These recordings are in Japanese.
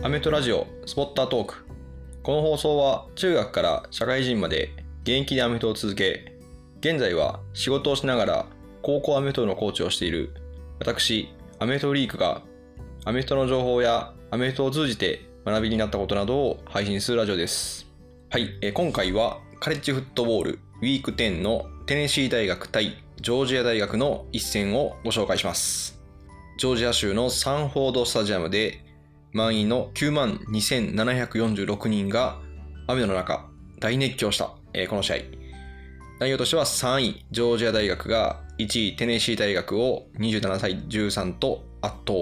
アメトラジオスポッタートーク。この放送は中学から社会人まで現役でアメフトを続け現在は仕事をしながら高校アメフトのコーチをしている。私アメフトリークがアメフトの情報やアメフトを通じて学びになったことなどを配信するラジオです。はい、え今回はカレッジフットボールウィーク10のテネシー大学対ジョージア大学の一戦をご紹介します。ジョージア州のサンフォードスタジアムで満員の9万2746人が雨の中大熱狂した、えーこの試合。内容としては3位ジョージア大学が1位テネシー大学を27対13と圧倒。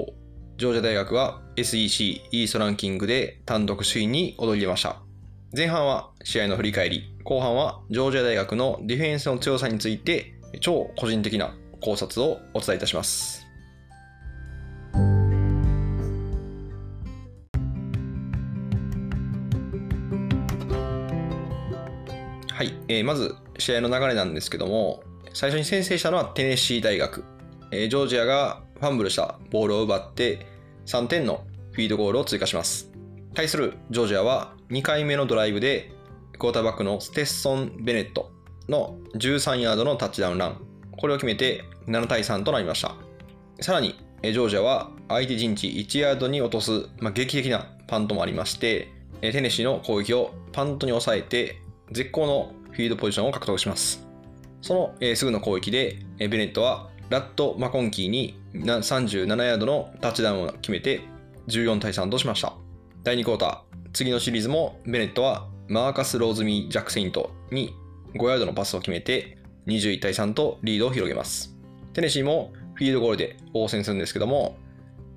ジョージア大学は SEC イーストランキングで単独首位に躍り出ました。前半は試合の振り返り後半はジョージア大学のディフェンスの強さについて超個人的な考察をお伝えいたします。えーまず試合の流れなんですけども最初に先制したのはテネシー大学、えージョージアがファンブルしたボールを奪って3点のフィードゴールを追加します。対するジョージアは2回目のドライブでクォーターバックのステッソン・ベネットの13ヤードのタッチダウンラン。これを決めて7対3となりました。さらにジョージアは相手陣地1ヤードに落とす、まあ、劇的なパントもありましてテネシーの攻撃をパントに抑えて絶好のフィードポジションを獲得します。その、すぐの攻撃で、ベネットはラット・マコンキーに37ヤードのタッチダウンを決めて14対3としました。第2クォーター。次のシリーズもベネットはマーカス・ローズミー・ジャック・セイントに5ヤードのパスを決めて21対3とリードを広げます。テネシーもフィールドゴールで応戦するんですけども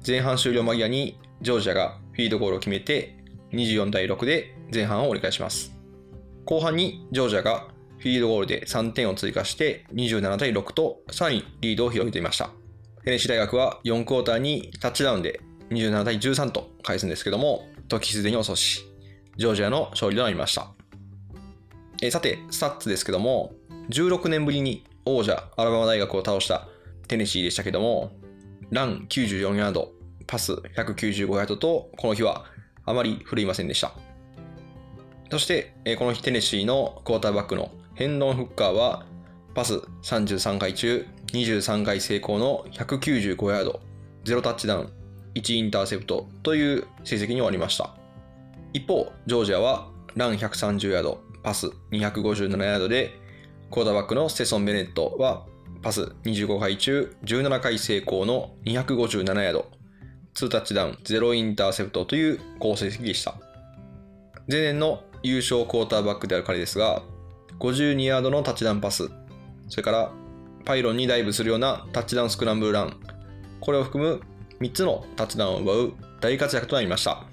前半終了間際にジョージアがフィールドゴールを決めて24対6で前半を折り返します。後半にジョージアがフィールドゴールで3点を追加して27対6とさらにリードを広げていました。テネシー大学は4クォーターにタッチダウンで27対13と返すんですけども、時すでに遅し、ジョージアの勝利となりました。えさて、スタッツですけども、16年ぶりに王者アラバマ大学を倒したテネシーでしたけども、ラン94ヤード、パス195ヤードと、この日はあまり振るいませんでした。そして、この日テネシーのクォーターバックのヘンドン・フッカーは、パス33回中23回成功の195ヤード、0タッチダウン、1インターセプトという成績に終わりました。一方、ジョージアはラン130ヤード、パス257ヤードで、クォーターバックのステソン・ベネットはパス25回中17回成功の257ヤード、2タッチダウン、0インターセプトという好成績でした。前年の優勝クォーターバックである彼ですが、52ヤードのタッチダウンパス、それからパイロンにダイブするようなタッチダウンスクランブルラン、これを含む3つのタッチダウンを奪う大活躍となりました。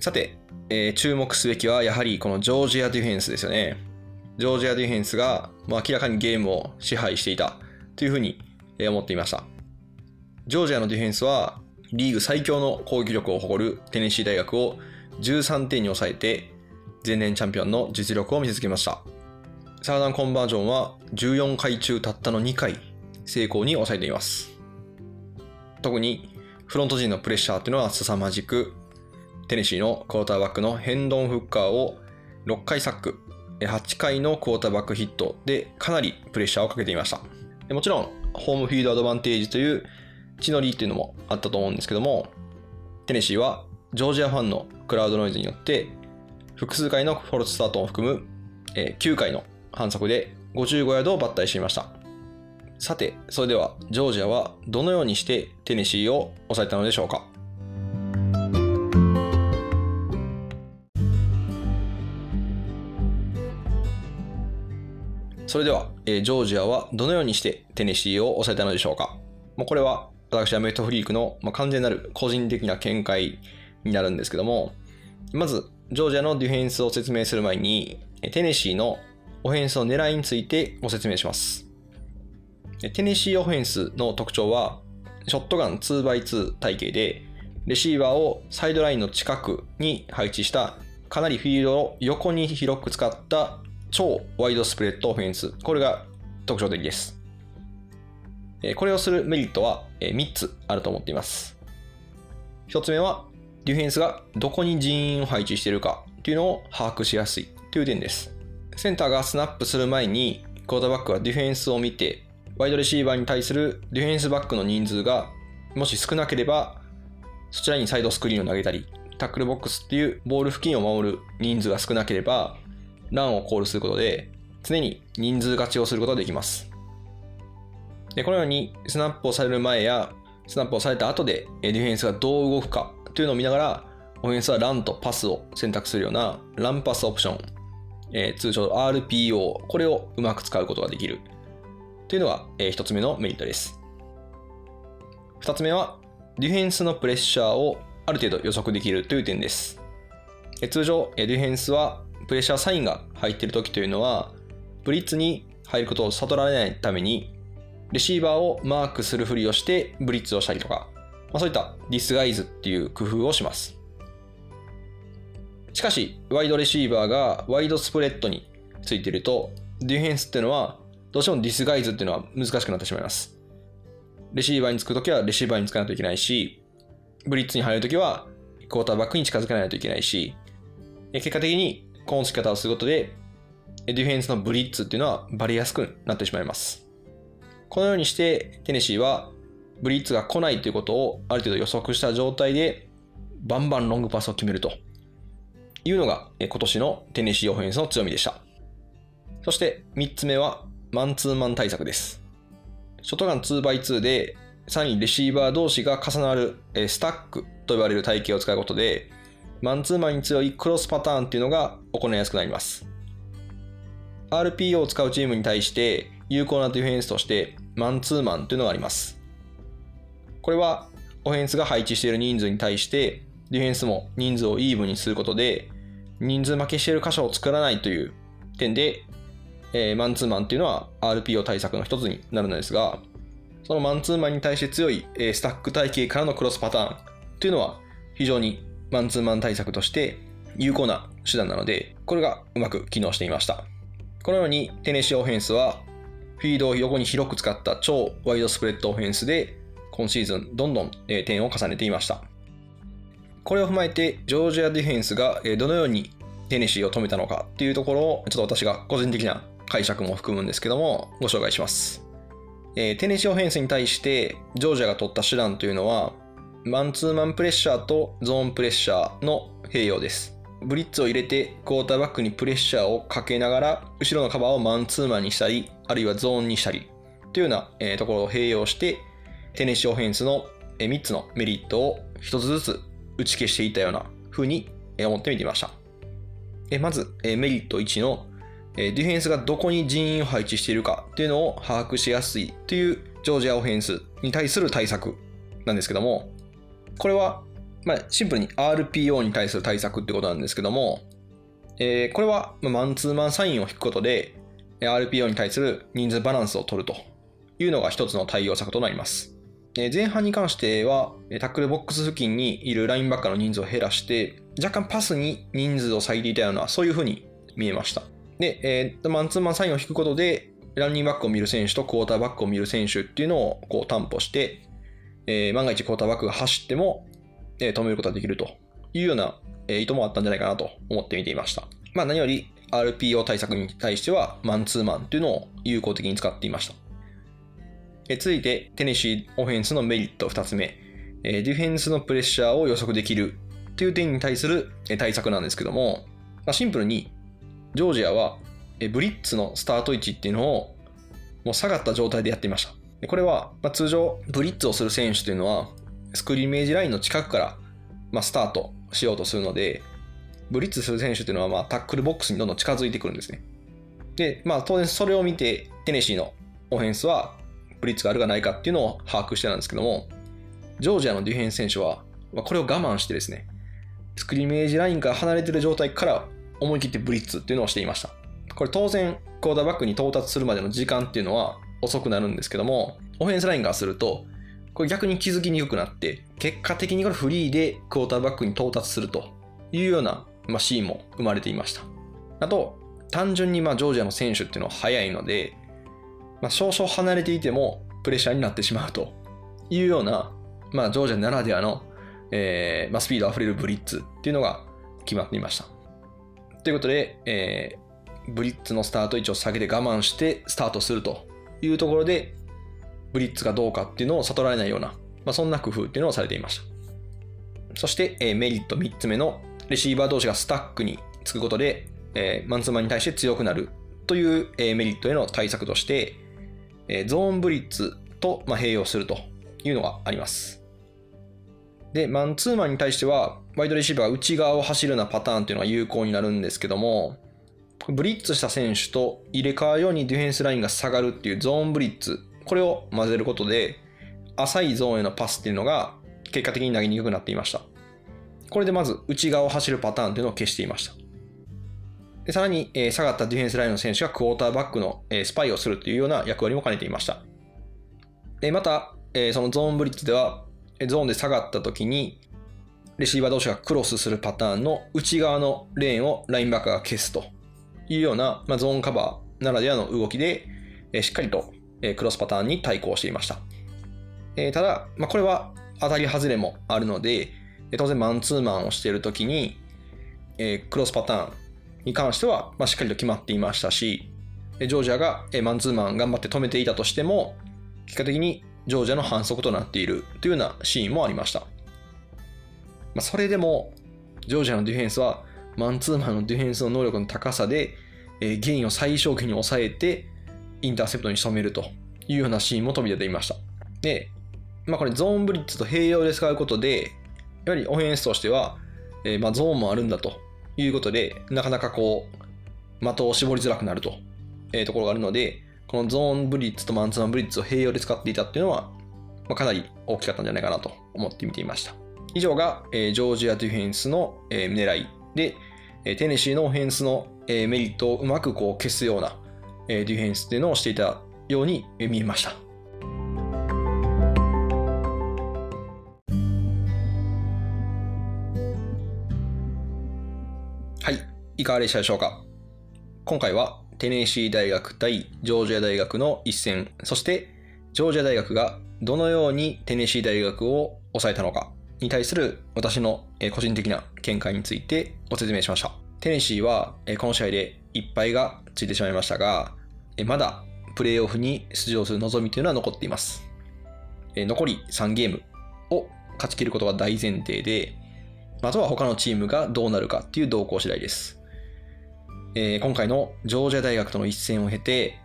さて、えー注目すべきはやはりこのジョージアディフェンスですよね。ジョージアディフェンスが、明らかにゲームを支配していたというふうに思っていました。ジョージアのディフェンスはリーグ最強の攻撃力を誇るテネシー大学を13点に抑えて前年チャンピオンの実力を見せつけました。サーダンコンバージョンは14回中たったの2回成功に抑えています。特にフロント陣のプレッシャーっていうのは凄まじく、テネシーのクォーターバックのヘンドン・フッカーを6回サック、8回のクォーターバックヒットでかなりプレッシャーをかけていました。もちろん、ホームフィールドアドバンテージという地の利っていうのもあったと思うんですけども、テネシーはジョージアファンのクラウドノイズによって複数回のフォルススタートを含むえー9回の反則で55ヤードを抜体していました。さて、それではジョージアはどのようにしてテネシーを抑えたのでしょうか？それでは、えージョージアはどのようにしてテネシーを抑えたのでしょうか？もうこれは私アメフトフリークの、まあ、完全なる個人的な見解になるんですけども、まず、ジョージアのディフェンスを説明する前に、テネシーのオフェンスの狙いについてご説明します。テネシーオフェンスの特徴は、ショットガン 2x2 体系で、レシーバーをサイドラインの近くに配置した、かなりフィールドを横に広く使った超ワイドスプレッドオフェンス。これが特徴的です。これをするメリットは3つあると思っています。1つ目は、ディフェンスがどこに人員を配置しているかっていうのを把握しやすいという点です。センターがスナップする前に、クォーターバックはディフェンスを見て、ワイドレシーバーに対するディフェンスバックの人数がもし少なければ、そちらにサイドスクリーンを投げたり、タックルボックスっていうボール付近を守る人数が少なければ、ランをコールすることで、常に人数勝ちをすることができます。でこのように、スナップをされる前や、スナップをされた後で、ディフェンスがどう動くかというのを見ながら、オフェンスはランとパスを選択するようなランパスオプション、えー、通称 RPO、これをうまく使うことができるというのが、えー、1つ目のメリットです。2つ目は、ディフェンスのプレッシャーをある程度予測できるという点です。通常、ディフェンスはプレッシャーサインが入っている時というのは、ブリッツに入ることを悟られないために、レシーバーをマークするふりをしてブリッツをしたりとか、まあ、そういったディスガイズっていう工夫をします。しかし、ワイドレシーバーがワイドスプレッドについていると、ディフェンスっていうのは、どうしてもディスガイズっていうのは難しくなってしまいます。レシーバーにつくときはレシーバーにつかないといけないし、ブリッツに入るときはクォーターバックに近づかないといけないし、結果的にこの付き方をすることで、ディフェンスのブリッツっていうのはバレやすくなってしまいます。このようにしてテネシーはブリッツが来ないということをある程度予測した状態でバンバンロングパスを決めるというのが今年のテネシーオフェンスの強みでした。そして3つ目はマンツーマン対策です。ショットガン 2x2 で、さらにレシーバー同士が重なるスタックと呼ばれる体系を使うことで、マンツーマンに強いクロスパターンっていうのが行いやすくなります。RPO を使うチームに対して有効なディフェンスとしてマンツーマンというのがあります。これはオフェンスが配置している人数に対してディフェンスも人数をイーブンにすることで人数負けしている箇所を作らないという点でえー、マンツーマンっていうのは RPO 対策の一つになるのですが、そのマンツーマンに対して強い、えー、スタック体系からのクロスパターンというのは非常にマンツーマン対策として有効な手段なので、これがうまく機能していました。このようにテネシーオフェンスはフィードを横に広く使った超ワイドスプレッドオフェンスで今シーズンどんどん点を重ねていました。これを踏まえてジョージアディフェンスがどのようにテネシーを止めたのかっていうところをちょっと私が個人的な解釈も含むんですけども、ご紹介します。え、テネシーオフェンスに対してジョージアが取った手段というのは、マンツーマンプレッシャーとゾーンプレッシャーの併用です。ブリッツを入れてクォーターバックにプレッシャーをかけながら、後ろのカバーをマンツーマンにしたり、あるいはゾーンにしたり、というような、え、ところを併用して、テネシーオフェンスの3つのメリットを1つずつ打ち消していったような風に思ってみてみました。まず、メリット1のディフェンスがどこに人員を配置しているかっていうのを把握しやすいというジョージアオフェンスに対する対策なんですけども、これは、まあ、シンプルに RPO に対する対策ってことなんですけども、えー、これはマンツーマンサインを引くことで RPO に対する人数バランスを取るというのが一つの対応策となります。前半に関してはタックルボックス付近にいるラインバッカーの人数を減らして若干パスに人数を割いていたようなそういうふうに見えました。で、えー、マンツーマンサインを引くことで、ランニングバックを見る選手とクォーターバックを見る選手っていうのをこう担保して、えー、万が一クォーターバックが走っても、えー、止めることができるというような、意図もあったんじゃないかなと思って見ていました。まあ何より RPO 対策に対してはマンツーマンというのを有効的に使っていました。え続いて、テネシーオフェンスのメリット2つ目、えディフェンスのプレッシャーを予測できるという点に対する対策なんですけども、まあ、シンプルにジョージアはブリッツのスタート位置っていうのをもう下がった状態でやっていました。これは、ま通常ブリッツをする選手というのはスクリーンメージラインの近くから、まスタートしようとするのでブリッツする選手というのは、まタックルボックスにどんどん近づいてくるんですね。で、まあ当然それを見てテネシーのオフェンスはブリッツがあるかないかっていうのを把握してたんですけどもジョージアのディフェンス選手はこれを我慢してですねスクリーメージラインから離れてる状態から思い切ってブリッツっていうのをしていました。これ当然、クォーターバックに到達するまでの時間っていうのは遅くなるんですけども、オフェンスラインからすると、これ逆に気づきにくくなって、結果的にこれフリーでクォーターバックに到達するというような、ま、シーンも生まれていました。あと、単純にまあジョージアの選手っていうのは速いので、まあ、少々離れていてもプレッシャーになってしまうというような、まあ、ジョージアならではのえーまあ、スピードあふれるブリッツっていうのが決まっていました。ということで、えーブリッツのスタート位置を下げて我慢してスタートするというところで、ブリッツがどうかっていうのを悟られないような、まあ、そんな工夫っていうのをされていました。そして、えーメリット3つ目のレシーバー同士がスタックにつくことで、えーマンツーマンに対して強くなるという、えーメリットへの対策として、えゾーンブリッツと、ま、併用するというのがあります。で、マンツーマンに対しては、ワイドレシーバーが内側を走るようなパターンっていうのが有効になるんですけども、ブリッツした選手と入れ替わるようにディフェンスラインが下がるっていうゾーンブリッツ、これを混ぜることで、浅いゾーンへのパスっていうのが結果的に投げにくくなっていました。これでまず内側を走るパターンっていうのを消していました。でさらに、え下がったディフェンスラインの選手がクォーターバックの、えスパイをするというような役割も兼ねていました。でまた、えそのゾーンブリッツでは、ゾーンで下がった時に、レシーバー同士がクロスするパターンの内側のレーンをラインバッカーが消すというような、まあ、ゾーンカバーならではの動きで、えしっかりと、えクロスパターンに対抗していました。えただ、まあ、これは当たり外れもあるので、当然マンツーマンをしているときに、えクロスパターンに関しては、まあ、しっかりと決まっていましたし、ジョージアが、マンツーマン頑張って止めていたとしても、結果的にジョージアの反則となっているというようなシーンもありました。まあ、それでも、ジョージアのディフェンスは、マンツーマンのディフェンスの能力の高さで、えゲインを最小限に抑えて、インターセプトに仕留めるというようなシーンも飛び出ていました。で、まあ、これゾーンブリッツと併用で使うことで、やはりオフェンスとしては、えまあ、ゾーンもあるんだということで、なかなかこう、的を絞りづらくなると、えーところがあるので、このゾーンブリッツとマンツーマンブリッツを併用で使っていたっていうのは、まあ、かなり大きかったんじゃないかなと思って見ていました。以上が、えージョージアディフェンスの、えー狙いで、えーテネシーのオフェンスの、えーメリットをうまくこう消すような、えーディフェンスっていうのをしていたように見えました。い、かがでしたでしょうか？今回はテネシー大学対ジョージア大学の一戦、そしてジョージア大学がどのようにテネシー大学を抑えたのかに対する私の個人的な見解についてご説明しました。テネシーはこの試合でいっぱいがついてしまいましたが、まだプレーオフに出場する望みというのは残っています。残り3ゲームを勝ち切ることが大前提で、あとは他のチームがどうなるかっていう動向次第です。えー今回のジョージア大学との一戦を経て、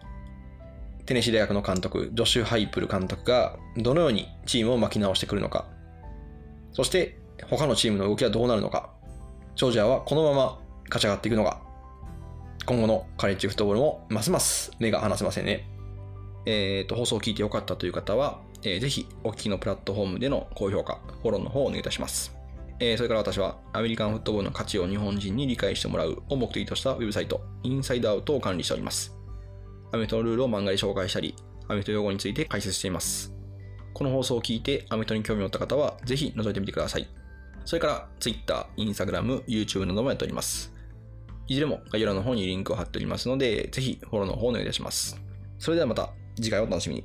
テネシー大学の監督、ジョシュ・ハイプル監督がどのようにチームを巻き直してくるのか、そして他のチームの動きはどうなるのか、ジョージアはこのまま勝ち上がっていくのか、今後のカレッジフットボールもますます目が離せませんね。えーと、放送を聞いてよかったという方は、えーぜひお聞きのプラットフォームでの高評価、フォローの方をお願いいたします。えーそれから私はアメリカンフットボールの価値を日本人に理解してもらうを目的としたウェブサイト、インサイドアウトを管理しております。アメフトのルールを漫画で紹介したり、アメフト用語について解説しています。この放送を聞いてアメフトに興味を持った方は、ぜひ覗いてみてください。それから、Twitter、Instagram、YouTube などもやっております。いずれも概要欄の方にリンクを貼っておりますので、ぜひフォローの方お願いいたします。それではまた次回お楽しみに。